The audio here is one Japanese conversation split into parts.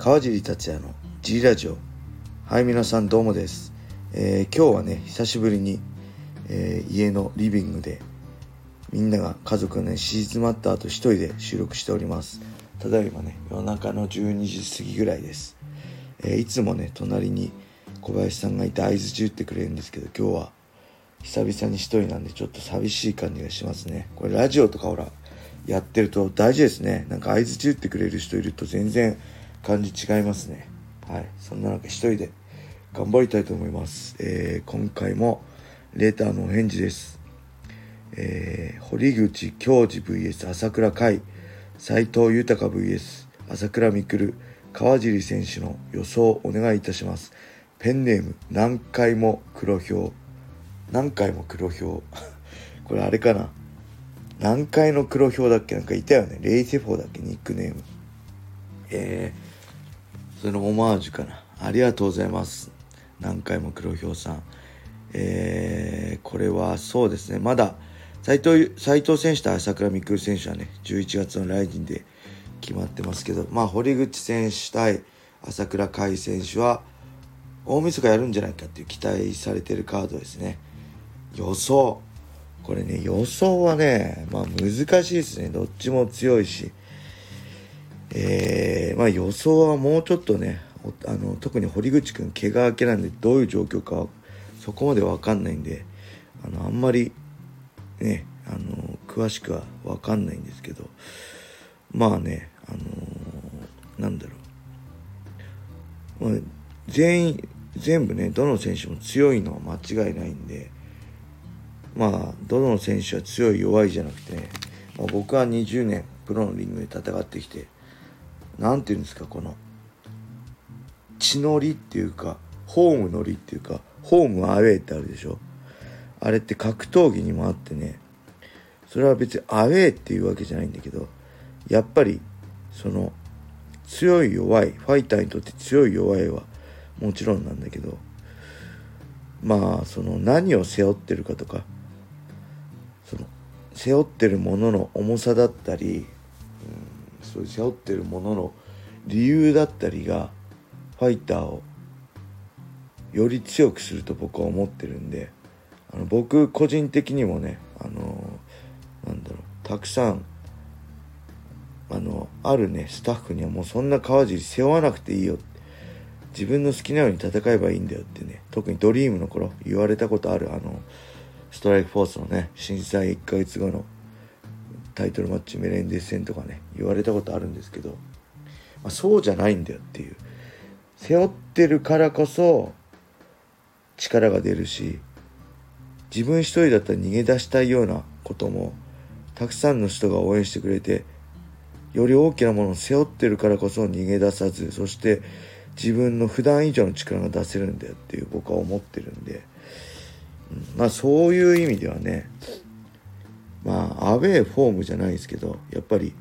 川尻達也の G ラジオ。はい皆さんどうもです、えー今日はね久しぶりに、えー家のリビングでみんなが家族がね静まった後一人で収録しております。ただいまね夜中の12時過ぎぐらいです、えーいつもね隣に小林さんがいて合図中打ってくれるんですけど今日は久々に一人なんでちょっと寂しい感じがしますね。これラジオとかほらやってると大事ですね。なんか合図中打ってくれる人いると全然感じ違いますね。はい。そんな中一人で頑張りたいと思います、えー今回もレターのお返事です。えー堀口教授 VS 朝倉海。斉藤豊 VS 朝倉未来。川尻選手の予想をお願いいたします。ペンネーム何回も黒票何回も黒票 これあれかな。何回の黒票だっけ？なんかいたよね。レイセフォーだっけ？ニックネーム。えー、それのオマージュかな。ありがとうございます。何回も黒票さん。えー、これはそうですね。まだ斉藤斉藤選手と朝倉未来選手はね11月のライジンで決まってますけどまあ堀口選手対朝倉海選手は大晦日やるんじゃないかっていう期待されてるカードですね。予想。これね予想はねまあ難しいですね。どっちも強いし。えーまあ予想はもうちょっとねあの特に堀口君怪我明けなんでどういう状況かそこまで分かんないんであのあんまりねあの詳しくは分かんないんですけどまあねあのなんだろう、まあ、全員全部ねどの選手も強いのは間違いないんでまあどの選手は強い弱いじゃなくてね、まあ、僕は20年プロのリングで戦ってきてなんていうんですかこの血のりっていうかホームのりっていうかホームアウェーってあるでしょ？あれって格闘技にもあってねそれは別にアウェーっていうわけじゃないんだけどやっぱりその強い弱いファイターにとって強い弱いはもちろんなんだけどまあその何を背負ってるかとかその背負ってるものの重さだったり、そういう背負ってるものの理由だったりがファイターをより強くすると僕は思ってるんであの僕個人的にもねあのなんだろうたくさんあのあるねスタッフにはもうそんな川尻背負わなくていいよ。自分の好きなように戦えばいいんだよってね特にドリームの頃言われたことあるあのストライクフォースのね震災1ヶ月後のタイトルマッチメレンデス戦とかね言われたことあるんですけど、まあ、そうじゃないんだよっていう。背負ってるからこそ力が出るし自分一人だったら逃げ出したいようなこともたくさんの人が応援してくれてより大きなものを背負ってるからこそ逃げ出さずそして自分の普段以上の力が出せるんだよっていう僕は思ってるんで、まあそういう意味ではねまあアウェーフォームじゃないですけどやっぱり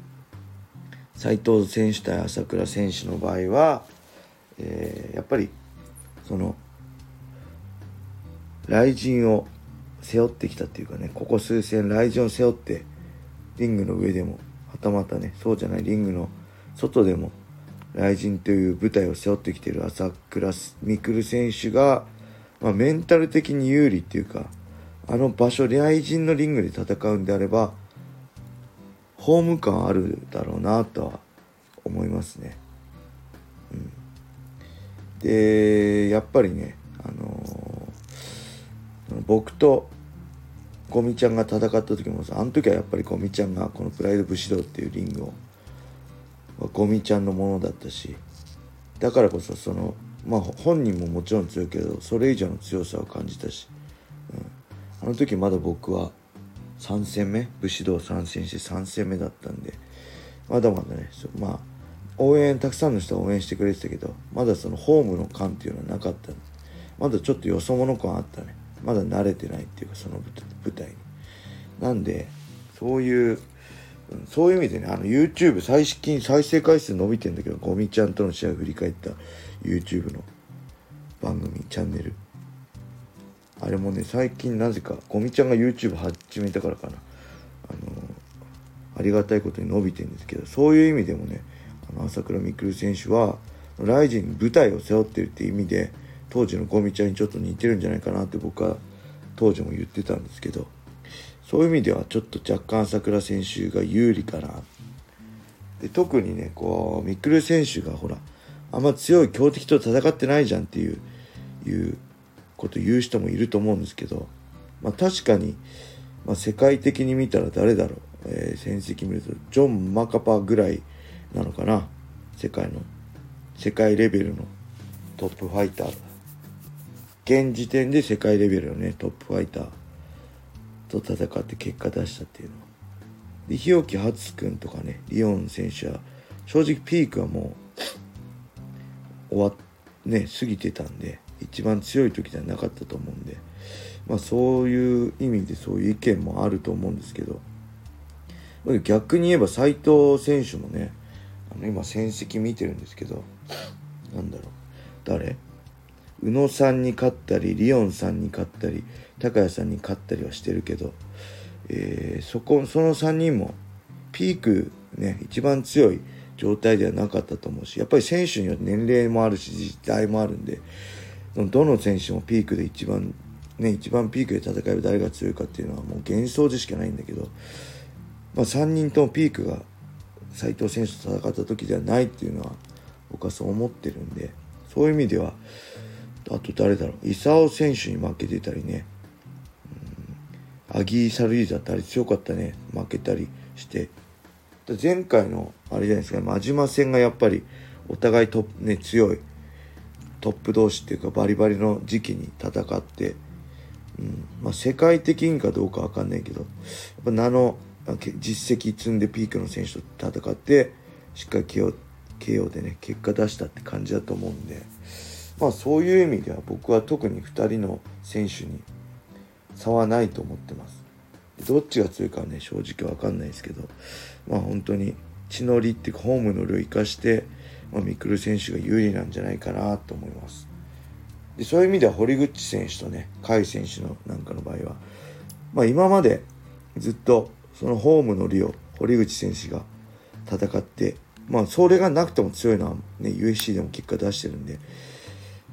斉藤選手対朝倉選手の場合は、えーやっぱりその雷神を背負ってきたっていうかねここ数戦雷神を背負ってリングの上でもはたまたねそうじゃないリングの外でも雷神という舞台を背負ってきている朝倉未来選手が、まあ、メンタル的に有利っていうかあの場所雷神のリングで戦うんであればホーム感あるだろうなとは思いますね。うん、でやっぱりねあのー僕とゴミちゃんが戦った時もさあの時はやっぱりゴミちゃんがこのプライド武士道っていうリングをゴミちゃんのものだったしだからこそそのまあ本人ももちろん強いけどそれ以上の強さを感じたし、うん、の時まだ僕は3戦目武士道参戦して3戦目だったんでまだまだねそまあ応援たくさんの人が応援してくれてたけどまだそのホームの感っていうのはなかったまだちょっとよそ者感あったね。まだ慣れてないっていうかその舞台に。なんでそういうそういう意味でねあの YouTube 最近再生回数伸びてんだけどゴミちゃんとの試合を振り返った YouTube の番組チャンネル。あれもね最近なぜかゴミちゃんが YouTube 始めたからかな。あのありがたいことに伸びてるんですけどそういう意味でもねあの朝倉未来選手はライジン舞台を背負ってるっていう意味で当時のゴミちゃんにちょっと似てるんじゃないかなって僕は当時も言ってたんですけどそういう意味ではちょっと若干朝倉選手が有利かな。で特にねこうミックル選手がほらあんま強い強敵と戦ってないじゃんっていういうこと言う人もいると思うんですけど、まあ、確かに、まあ、世界的に見たら誰だろう、えー、戦績見るとジョン・マカパぐらいなのかな。世界の世界レベルのトップファイター。現時点で世界レベルのねトップファイターと戦って結果出したっていうのは。で日置初君とかねリオン選手は正直ピークはもう終わっね過ぎてたんで。一番強い時ではなかったと思うんでまあそういう意味でそういう意見もあると思うんですけど逆に言えば斎藤選手もねあの今戦績見てるんですけどなんだろう誰？宇野さんに勝ったりリオンさんに勝ったり高谷さんに勝ったりはしてるけど、えー、そこその3人もピークね一番強い状態ではなかったと思うしやっぱり選手によって年齢もあるし時代もあるんでどの選手もピークで一番ね一番ピークで戦えば誰が強いかっていうのはもう幻想でしかないんだけど、まあ、3人ともピークが斉藤選手と戦った時ではないっていうのは僕はそう思ってるんでそういう意味ではあと誰だろう功選手に負けてたりね、うん、アギー・サルイーザってあれ強かったね負けたりして前回のあれじゃないですか真島戦がやっぱりお互いと、ね、強い。トップ同士っていうかバリバリの時期に戦って、うんまあ、世界的にかどうかわかんないけどやっぱ名の実績積んでピークの選手と戦ってしっかり KO, KO でね結果出したって感じだと思うんで。まあそういう意味では僕は特に2人の選手に差はないと思ってます。どっちが強いかはね正直わかんないですけどまあ本当に血のりっていうかホームの量を生かして、まあ、ミクル選手が有利なんじゃないかなと思います。でそういう意味では堀口選手とね甲斐選手のなんかの場合は、まあ、今までずっとそのホームの利を堀口選手が戦ってまあそれがなくても強いのはね USC でも結果出してるんで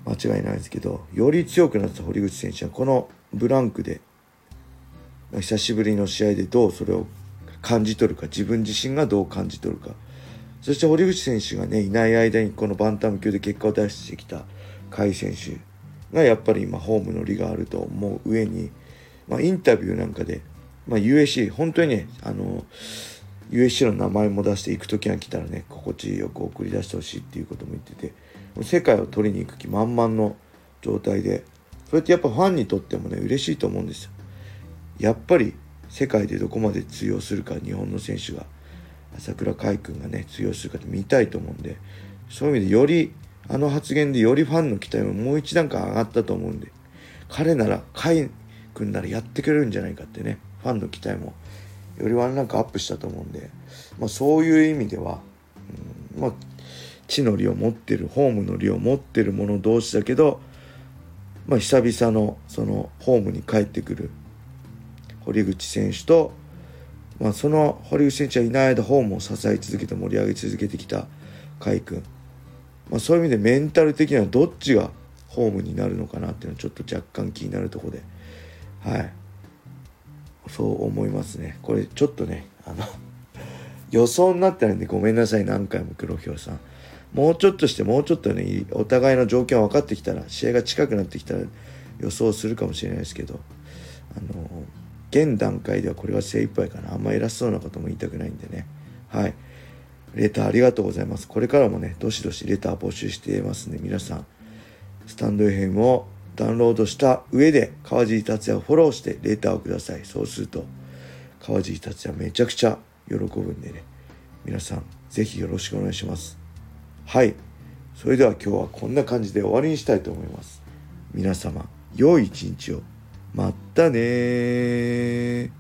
間違いないですけどより強くなった堀口選手はこのブランクで久しぶりの試合でどうそれを感じ取るか自分自身がどう感じ取るかそして堀口選手がねいない間にこのバンタム級で結果を出してきた甲斐選手がやっぱり今ホームの利があると思う上に、まあ、インタビューなんかで、まあ、USC 本当にねあの USC の名前も出して行く時が来たらね心地よく送り出してほしいっていうことも言ってて世界を取りに行く気満々の状態でそれってやっぱファンにとってもね嬉しいと思うんですよ。やっぱり世界でどこまで通用するか日本の選手が。朝倉海君がね通用するかって見たいと思うんでそういう意味でよりあの発言でよりファンの期待ももう一段階上がったと思うんで彼なら海君ならやってくれるんじゃないかってねファンの期待もよりワンランクアップしたと思うんで、まあ、そういう意味では、うん、まあ地の利を持ってるホームの利を持ってる者同士だけど、まあ、久々のそのホームに帰ってくる堀口選手と、まあ、その堀口選手はいない間ホームを支え続けて盛り上げ続けてきた甲斐君、まあ、そういう意味でメンタル的にはどっちがホームになるのかなっていうのはちょっと若干気になるところで。はい。そう思いますね。これちょっとねあの 予想になってないんでごめんなさい。何回も黒ひょうさん。もうちょっとしてもうちょっとねお互いの条件分かってきたら試合が近くなってきたら予想するかもしれないですけど。あの現段階ではこれが精一杯かな。あんま偉そうなことも言いたくないんでね。はい。レターありがとうございます。これからもねどしどしレター募集していますんで皆さんスタンド FM をダウンロードした上で川尻達也をフォローしてレターをください。そうすると川尻達也めちゃくちゃ喜ぶんでね。皆さん是非よろしくお願いします。はい。それでは今日はこんな感じで終わりにしたいと思います。皆様良い一日を。まったね